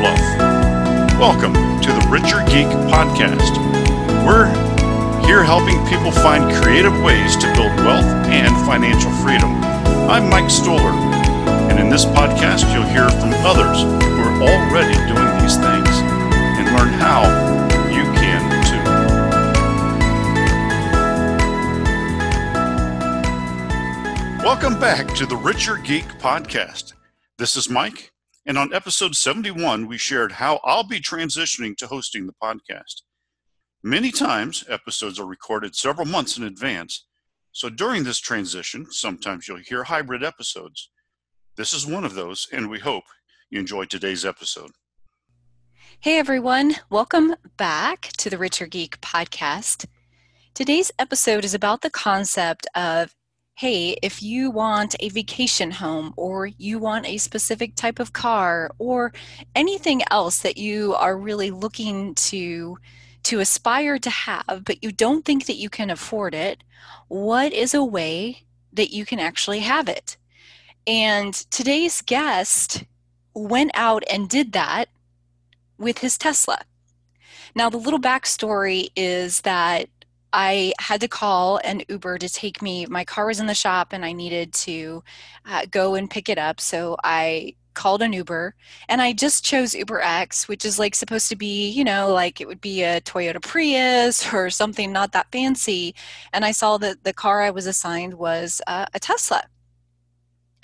fluff, welcome to the Richer Geek Podcast. We're here helping people find creative ways to build wealth and financial freedom. I'm Mike Stoller, and in this podcast, you'll hear from others who are already doing these things and learn how you can too. Welcome back to the Richer Geek Podcast. This is Mike, and on episode 71, we shared how I'll be transitioning to hosting the podcast. Many times, episodes are recorded several months in advance, so during this transition, sometimes you'll hear hybrid episodes. This is one of those, and we hope you enjoyed today's episode. Hey everyone, welcome back to the Richer Geek podcast. Today's episode is about the concept of hey, if you want a vacation home or you want a specific type of car or anything else that you are really looking to to aspire to have, but you don't think that you can afford it, what is a way that you can actually have it? And today's guest went out and did that with his Tesla. Now, the little backstory is that I had to call an Uber to take me. My car was in the shop and I needed to uh, go and pick it up. So I called an Uber and I just chose Uber X, which is like supposed to be, you know, like it would be a Toyota Prius or something not that fancy. And I saw that the car I was assigned was uh, a Tesla.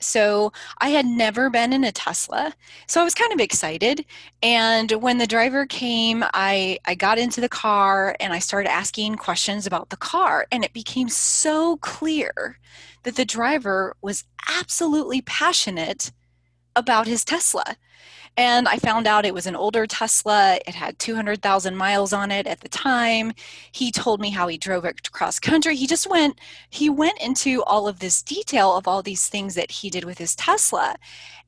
So I had never been in a Tesla. So I was kind of excited. And when the driver came, I, I got into the car and I started asking questions about the car. And it became so clear that the driver was absolutely passionate about his Tesla. And I found out it was an older Tesla. It had 200,000 miles on it at the time. He told me how he drove it cross country. He just went, he went into all of this detail of all these things that he did with his Tesla.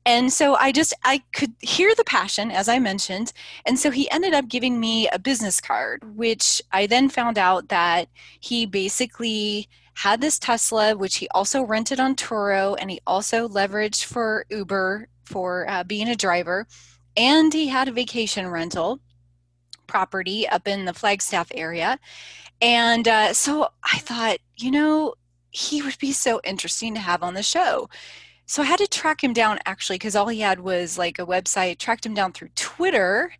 And so I just, I could hear the passion, as I mentioned. And so he ended up giving me a business card, which I then found out that he basically had this Tesla, which he also rented on Turo and he also leveraged for Uber for uh, being a driver, and he had a vacation rental property up in the Flagstaff area. And uh, so I thought, you know, he would be so interesting to have on the show. So I had to track him down actually because all he had was like a website, tracked him down through Twitter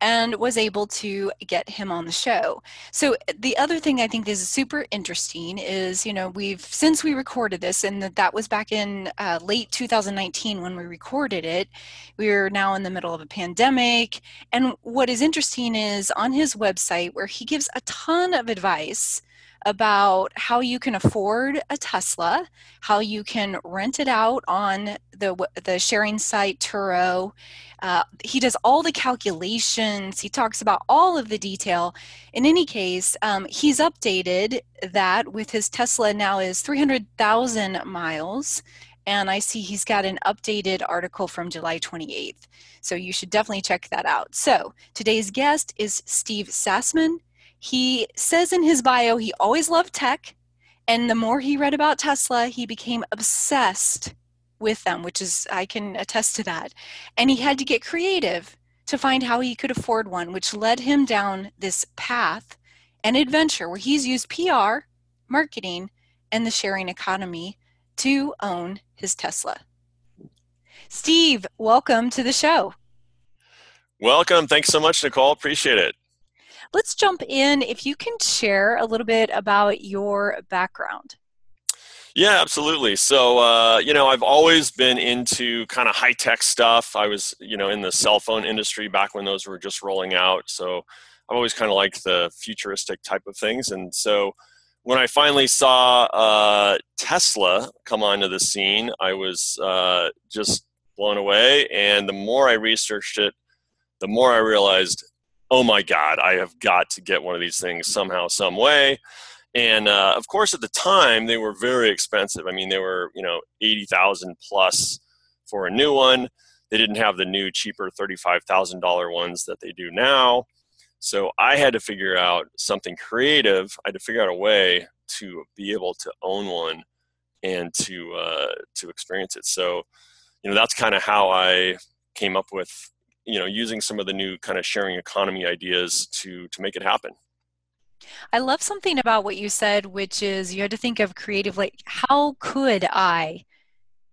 and was able to get him on the show. So the other thing I think is super interesting is, you know, we've since we recorded this, and that that was back in uh, late 2019 when we recorded it. We're now in the middle of a pandemic, and what is interesting is on his website where he gives a ton of advice about how you can afford a Tesla, how you can rent it out on the the sharing site Turo. Uh, he does all the calculations. He talks about all of the detail. In any case, um, he's updated that with his Tesla now is 300,000 miles. And I see he's got an updated article from July 28th. So you should definitely check that out. So today's guest is Steve Sassman. He says in his bio he always loved tech. And the more he read about Tesla, he became obsessed with them, which is, I can attest to that. And he had to get creative to find how he could afford one, which led him down this path and adventure where he's used PR, marketing, and the sharing economy to own his Tesla. Steve, welcome to the show. Welcome. Thanks so much, Nicole. Appreciate it. Let's jump in. If you can share a little bit about your background. Yeah, absolutely. So, uh, you know, I've always been into kind of high tech stuff. I was, you know, in the cell phone industry back when those were just rolling out. So, I've always kind of liked the futuristic type of things. And so, when I finally saw uh, Tesla come onto the scene, I was uh, just blown away. And the more I researched it, the more I realized, oh my God, I have got to get one of these things somehow, some way. And uh, of course, at the time, they were very expensive. I mean, they were, you know, 80,000 plus for a new one. They didn't have the new, cheaper $35,000 ones that they do now. So I had to figure out something creative. I had to figure out a way to be able to own one and to uh, to experience it. So, you know, that's kind of how I came up with, you know, using some of the new kind of sharing economy ideas to to make it happen. I love something about what you said, which is you had to think of creative, like how could I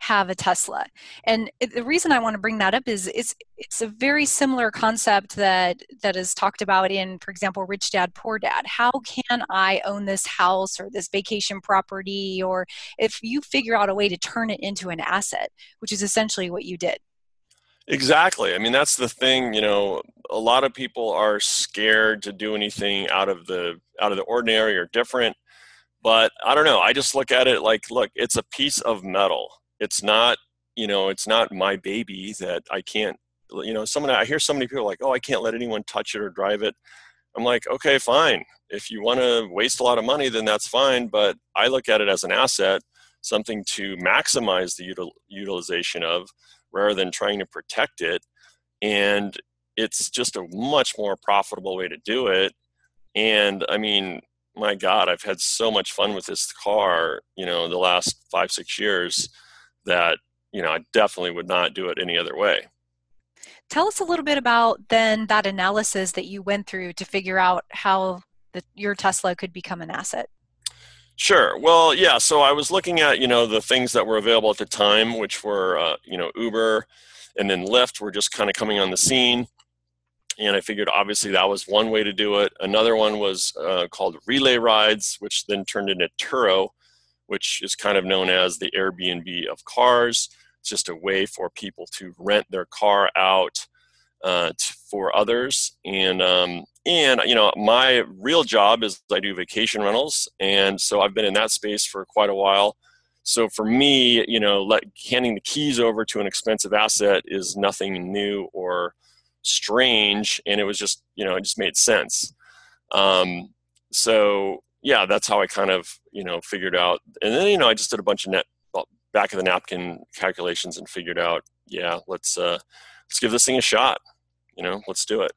have a Tesla. And the reason I want to bring that up is it's it's a very similar concept that that is talked about in, for example, Rich Dad Poor Dad. How can I own this house or this vacation property? Or if you figure out a way to turn it into an asset, which is essentially what you did. Exactly. I mean, that's the thing. You know, a lot of people are scared to do anything out of the out of the ordinary or different. But I don't know. I just look at it like, look, it's a piece of metal it's not you know it's not my baby that i can't you know someone i hear so many people like oh i can't let anyone touch it or drive it i'm like okay fine if you want to waste a lot of money then that's fine but i look at it as an asset something to maximize the util- utilization of rather than trying to protect it and it's just a much more profitable way to do it and i mean my god i've had so much fun with this car you know the last five six years that you know I definitely would not do it any other way. Tell us a little bit about then that analysis that you went through to figure out how the, your Tesla could become an asset. Sure. Well, yeah. So I was looking at you know the things that were available at the time, which were uh, you know Uber, and then Lyft were just kind of coming on the scene. And I figured obviously that was one way to do it. Another one was uh, called Relay Rides, which then turned into Turo, which is kind of known as the Airbnb of cars. It's just a way for people to rent their car out uh, for others. And um, and you know, my real job is I do vacation rentals, and so I've been in that space for quite a while. So for me, you know, let, handing the keys over to an expensive asset is nothing new or strange, and it was just you know it just made sense. Um, so yeah, that's how I kind of you know figured out. And then you know I just did a bunch of net back of the napkin calculations and figured out, yeah, let's uh, let's give this thing a shot. You know, let's do it.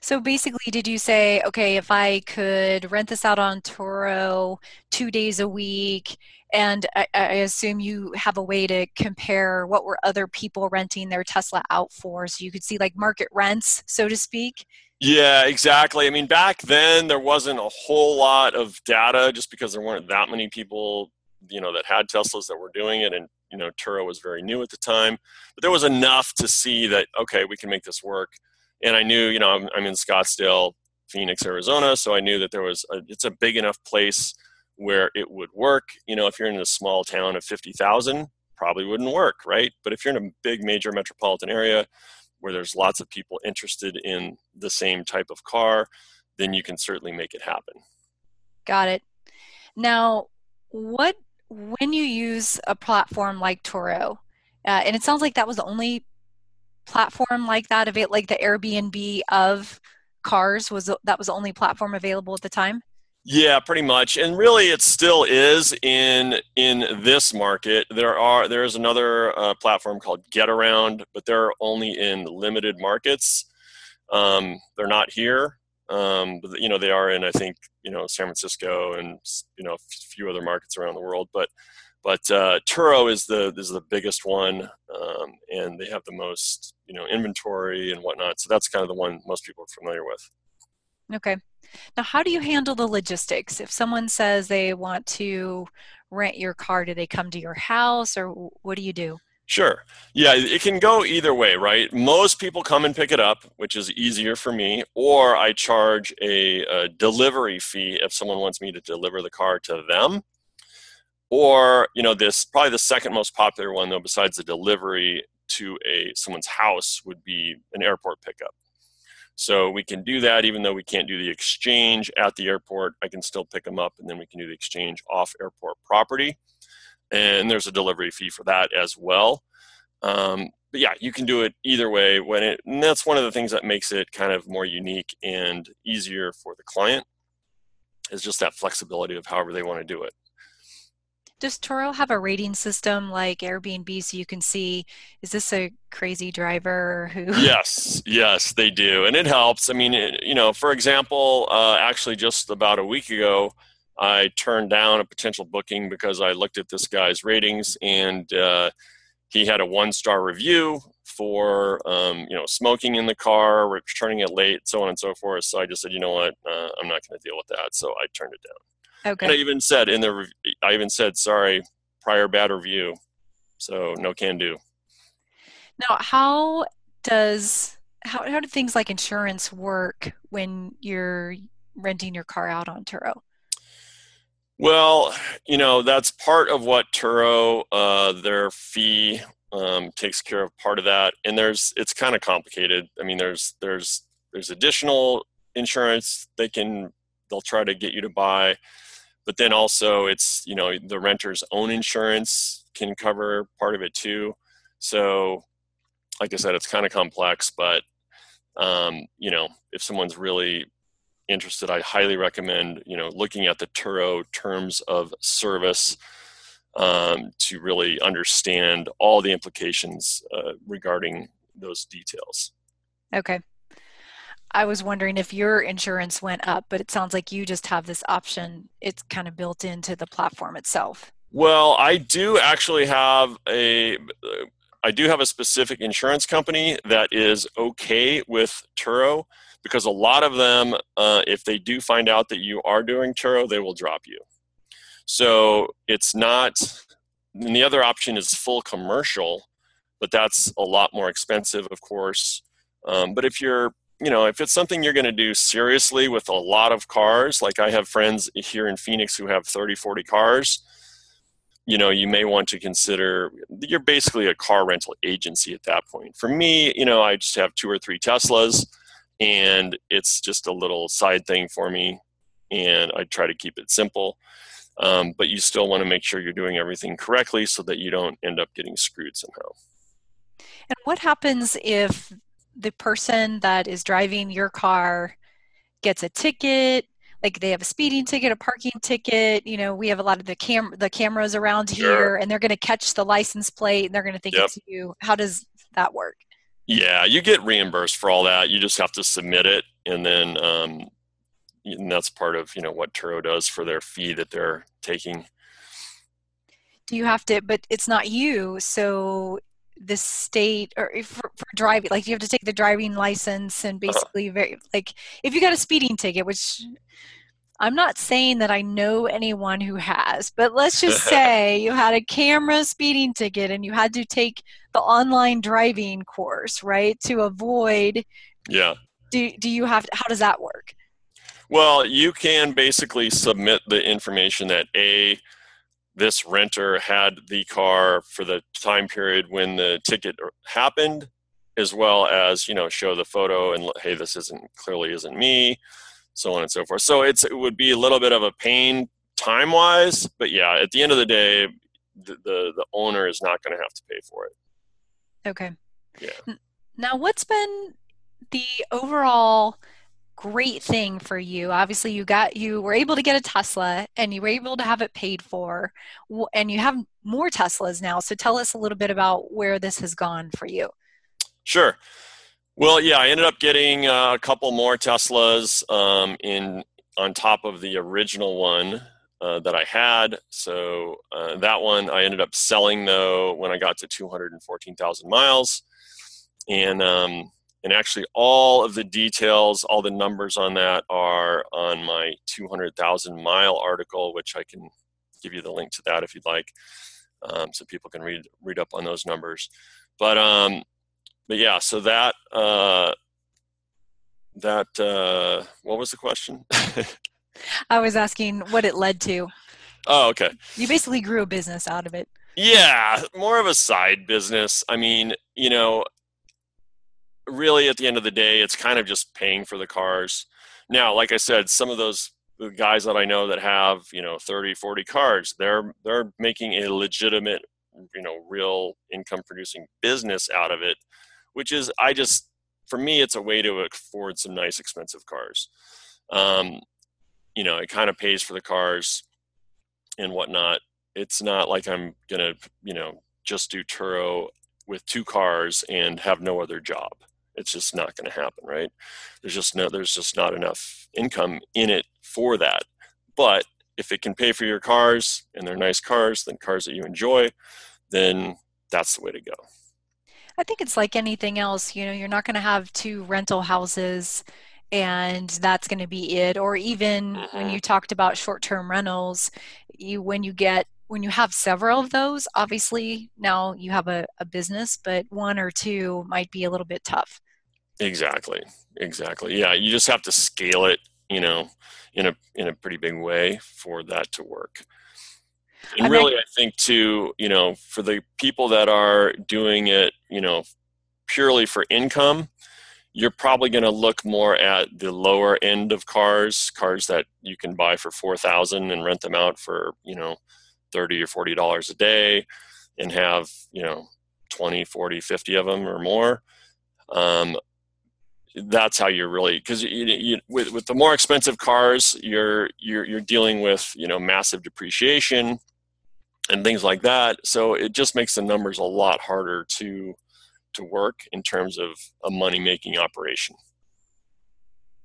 So basically, did you say, okay, if I could rent this out on Turo two days a week, and I, I, assume you have a way to compare what were other people renting their Tesla out for, so you could see like market rents, so to speak? Yeah, exactly. I mean, back then there wasn't a whole lot of data just because there weren't that many people, you know, that had Teslas that were doing it. And, you know, Turo was very new at the time. But there was enough to see that, okay, we can make this work. And I knew, you know, I'm, I'm in Scottsdale, Phoenix, Arizona. So I knew that there was, a, it's a big enough place where it would work. You know, if you're in a small town of 50,000, probably wouldn't work, right? But if you're in a big major metropolitan area, where there's lots of people interested in the same type of car, then you can certainly make it happen. Got it. Now, what when you use a platform like Turo, uh, and it sounds like that was the only platform like that like the Airbnb of cars was that was the only platform available at the time. Yeah, pretty much. And really it still is in in this market. There are there is another uh, platform called Getaround, but they're only in limited markets. Um, they're not here. Um, but, you know, they are in I think, you know, San Francisco and you know, a few other markets around the world, but but uh, Turo is the is the biggest one, um, and they have the most you know inventory and whatnot. So that's kind of the one most people are familiar with. Okay. Now, how do you handle the logistics? If someone says they want to rent your car, do they come to your house or what do you do? Sure. Yeah, it can go either way, right? Most people come and pick it up, which is easier for me, or I charge a, a delivery fee if someone wants me to deliver the car to them. Or, you know, this probably the second most popular one though, besides the delivery to a someone's house, would be an airport pickup. So we can do that even though we can't do the exchange at the airport. I can still pick them up and then we can do the exchange off airport property. And there's a delivery fee for that as well. Um, but yeah, you can do it either way. When it, and that's one of the things that makes it kind of more unique and easier for the client is just that flexibility of however they want to do it. Does Turo have a rating system like Airbnb so you can see is this a crazy driver who? yes, yes, they do, and it helps. I mean, it, you know, for example, uh, actually, just about a week ago, I turned down a potential booking because I looked at this guy's ratings and uh, he had a one-star review for um, you know smoking in the car, returning it late, so on and so forth. So I just said, you know what, uh, I'm not going to deal with that. So I turned it down. Okay. And I even said in the, I even said, sorry, prior bad review. So no can do. Now, how does, how, how do things like insurance work when you're renting your car out on Turo? Well, you know, that's part of what Turo, uh, their fee um, takes care of part of that. And there's, it's kind of complicated. I mean, there's, there's, there's additional insurance they can, they'll try to get you to buy but then also it's you know the renter's own insurance can cover part of it too. So like i said it's kind of complex but um, you know if someone's really interested i highly recommend you know looking at the turo terms of service um, to really understand all the implications uh, regarding those details. Okay I was wondering if your insurance went up, but it sounds like you just have this option. It's kind of built into the platform itself. Well, I do actually have a I do have a specific insurance company that is okay with Turo because a lot of them, uh, if they do find out that you are doing Turo, they will drop you. So it's not. And the other option is full commercial, but that's a lot more expensive, of course. Um, but if you're you know, if it's something you're going to do seriously with a lot of cars, like I have friends here in Phoenix who have 30, 40 cars, you know, you may want to consider you're basically a car rental agency at that point. For me, you know, I just have two or three Teslas and it's just a little side thing for me and I try to keep it simple. Um, but you still want to make sure you're doing everything correctly so that you don't end up getting screwed somehow. And what happens if the person that is driving your car gets a ticket like they have a speeding ticket a parking ticket you know we have a lot of the cam the cameras around sure. here and they're going to catch the license plate and they're going to think yep. it's you how does that work yeah you get reimbursed for all that you just have to submit it and then um, and that's part of you know what turo does for their fee that they're taking do you have to but it's not you so the state or for, for, driving like you have to take the driving license and uh-huh. basically very like if you got a speeding ticket which i'm not saying that i know anyone who has but let's just say you had a camera speeding ticket and you had to take the online driving course right to avoid yeah do, do you have how does that work well you can basically submit the information that a this renter had the car for the time period when the ticket er, happened as well as you know show the photo and hey this isn't clearly isn't me so on and so forth. So it's it would be a little bit of a pain time wise but yeah at the end of the day the the, the owner is not going to have to pay for it. Okay. Yeah. Now what's been the overall great thing for you. Obviously you got you were able to get a tesla and you were able to have it paid for and you have more teslas now. So tell us a little bit about where this has gone for you. Sure. Well yeah i ended up getting uh, a couple more teslas um, in on top of the original one uh, that i had. So uh, that one i ended up selling though when i got to 214000 miles. And um, and actually all of the details all the numbers on that are on my 200000 mile article which i can give you the link to that if you'd like um, so people can read read up on those numbers. But um but yeah so that uh that uh what was the question? I was asking what it led to. Oh okay. You basically grew a business out of it. Yeah more of a side business. I mean you know really at the end of the day it's kind of just paying for the cars. Now like i said some of those guys that i know that have you know 30 40 cars they're they're making a legitimate you know real income producing business out of it which is i just for me it's a way to afford some nice expensive cars. Um, you know it kind of pays for the cars and whatnot. It's not like i'm gonna you know just do turo with two cars and have no other job it's just not going to happen right? There's just no there's just not enough income in it for that. But if it can pay for your cars and they're nice cars then cars that you enjoy then that's the way to go. I think it's like anything else you know you're not going to have two rental houses and that's going to be it. Or even when mm-hmm. you talked about short-term rentals you when you get when you have several of those obviously now you have a, a business but one or two might be a little bit tough exactly. Exactly. Yeah you just have to scale it you know in a in a pretty big way for that to work. And really i think too you know for the people that are doing it you know purely for income you're probably going to look more at the lower end of cars cars that you can buy for 4000 and rent them out for you know 30 or 40 dollars a day and have you know 20 40 50 of them or more. Um, that's how you're really because you, you, with with the more expensive cars, you're you're you're dealing with you know massive depreciation and things like that. So it just makes the numbers a lot harder to to work in terms of a money making operation.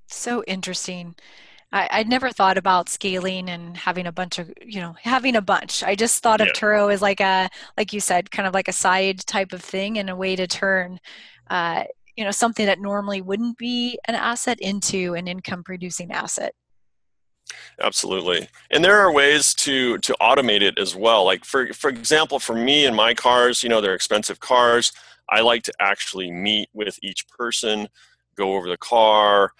So interesting. I, I'd never thought about scaling and having a bunch of, you know, having a bunch. I just thought of. Turo as like a, like you said, kind of like a side type of thing and a way to turn uh, you know something that normally wouldn't be an asset into an income producing asset. Absolutely. And there are ways to to automate it as well. Like for for example for me and my cars you know they're expensive cars. I like to actually meet with each person go over the car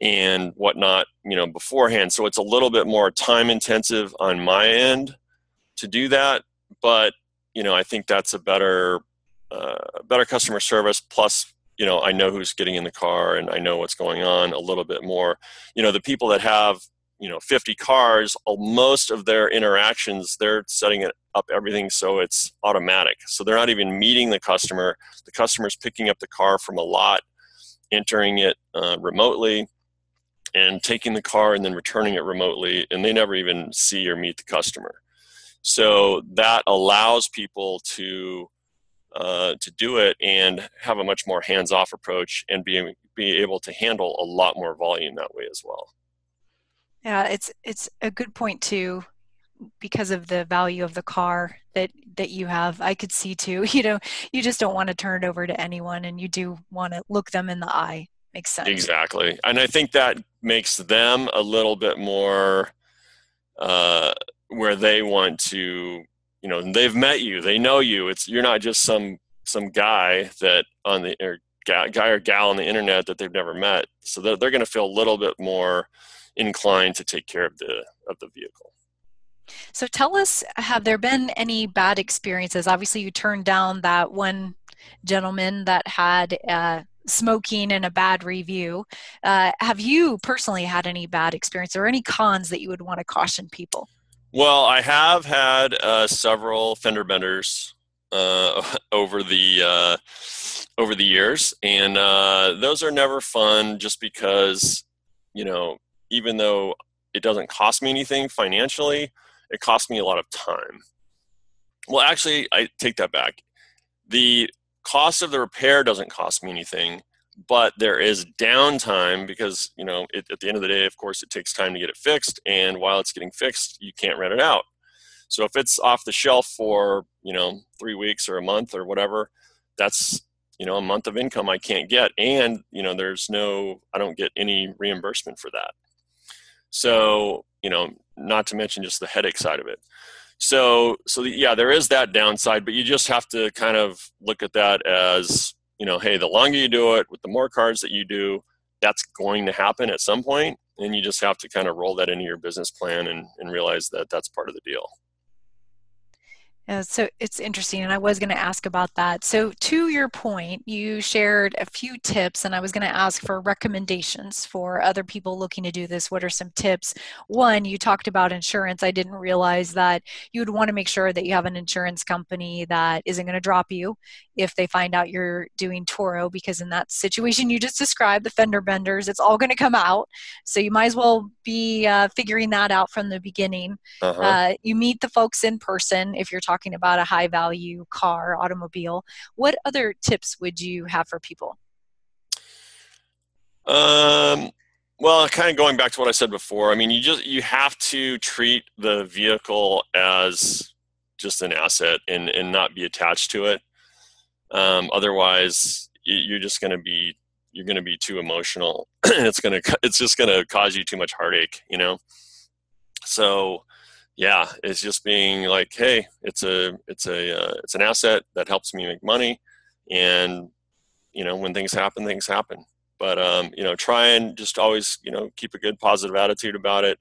and whatnot you know beforehand. So it's a little bit more time intensive on my end to do that. But you know i think that's a better uh, better customer service plus you know i know who's getting in the car and i know what's going on a little bit more. You know the people that have you know 50 cars most of their interactions they're setting it up everything so it's automatic. So they're not even meeting the customer. The customer's picking up the car from a lot entering it uh, remotely and taking the car and then returning it remotely and they never even see or meet the customer. So that allows people to uh, to do it and have a much more hands-off approach and be be able to handle a lot more volume that way as well. Yeah, it's it's a good point too because of the value of the car that that you have. I could see too you know you just don't want to turn it over to anyone and you do want to look them in the eye. Makes sense. Exactly. And i think that makes them a little bit more uh, where they want to you know they've met you they know you. It's you're not just some some guy that on the or guy or gal on the internet that they've never met. So they're, they're going to feel a little bit more inclined to take care of the of the vehicle. So tell us have there been any bad experiences? Obviously you turned down that one gentleman that had uh, smoking and a bad review. Uh, have you personally had any bad experience or any cons that you would want to caution people well, I have had uh, several fender benders uh, over the uh, over the years, and uh, those are never fun. Just because you know, even though it doesn't cost me anything financially, it costs me a lot of time. Well, actually, I take that back. The cost of the repair doesn't cost me anything but there is downtime because you know it, at the end of the day of course it takes time to get it fixed and while it's getting fixed you can't rent it out. So if it's off the shelf for you know three weeks or a month or whatever that's you know a month of income i can't get and you know there's no i don't get any reimbursement for that. So you know not to mention just the headache side of it. So so yeah there is that downside but you just have to kind of look at that as you know, hey, the longer you do it with the more cards that you do, that's going to happen at some point, and you just have to kind of roll that into your business plan and, and realize that that's part of the deal. Yeah, so it's interesting, and I was going to ask about that. So, to your point, you shared a few tips, and I was going to ask for recommendations for other people looking to do this. What are some tips? One, you talked about insurance. I didn't realize that you would want to make sure that you have an insurance company that isn't going to drop you if they find out you're doing Turo, because in that situation you just described, the fender benders, it's all going to come out. So, you might as well be uh, figuring that out from the beginning. Uh-huh. Uh, you meet the folks in person if you're talking about a high value car, automobile. What other tips would you have for people? Um, well, kind of going back to what I said before, I mean, you just you have to treat the vehicle as just an asset and and not be attached to it. Um, otherwise, you're just going to be you're going to be too emotional. it's going to it's just going to cause you too much heartache, you know. So, yeah, it's just being like, hey, it's a it's a uh, it's an asset that helps me make money, and you know when things happen, things happen. But um, you know, try and just always you know keep a good positive attitude about it,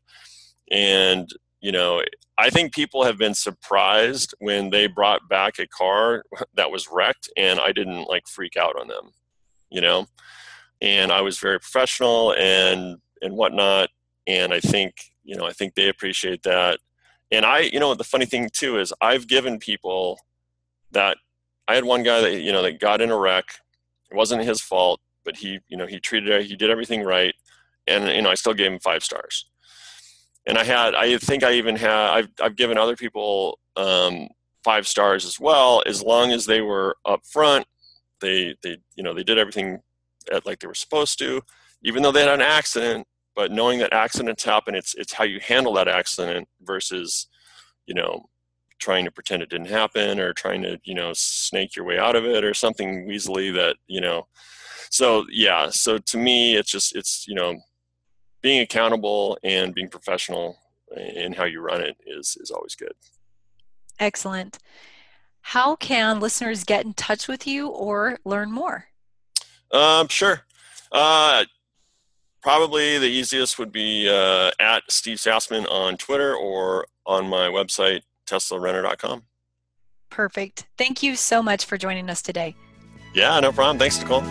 and you know, I think people have been surprised when they brought back a car that was wrecked, and I didn't like freak out on them, you know, and I was very professional and and whatnot, and I think you know I think they appreciate that and I, you know, the funny thing too is I've given people that I had one guy that, you know, that got in a wreck. It wasn't his fault, but he, you know, he treated it, he did everything right. And, you know, I still gave him five stars. And I had, I think I even had, I've, I've given other people um, five stars as well, as long as they were up front. They, they, you know, they did everything like they were supposed to, even though they had an accident. But knowing that accidents happen it's it's how you handle that accident versus you know trying to pretend it didn't happen or trying to you know snake your way out of it or something weaselly that you know. So yeah. So to me it's just it's you know being accountable and being professional in how you run it is is always good excellent how can listeners get in touch with you or learn more um sure uh probably the easiest would be uh, at Steve Sassman on Twitter or on my website, teslarenter.com. Perfect. Thank you so much for joining us today. Yeah, no problem. Thanks, Nicole.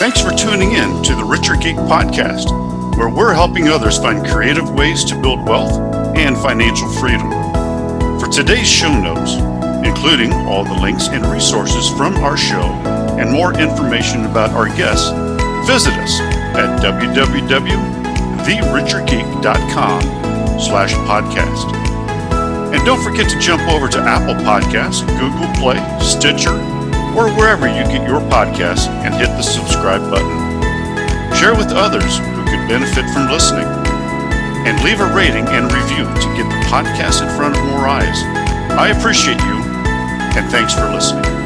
Thanks for tuning in to the Richer Geek Podcast, where we're helping others find creative ways to build wealth and financial freedom. For today's show notes, including all the links and resources from our show and more information about our guests, visit us at www.therichergeek.com slash podcast. And don't forget to jump over to Apple Podcasts, Google Play, Stitcher, or wherever you get your podcasts and hit the subscribe button. Share with others who could benefit from listening. And leave a rating and review to get the podcast in front of more eyes. I appreciate you and thanks for listening.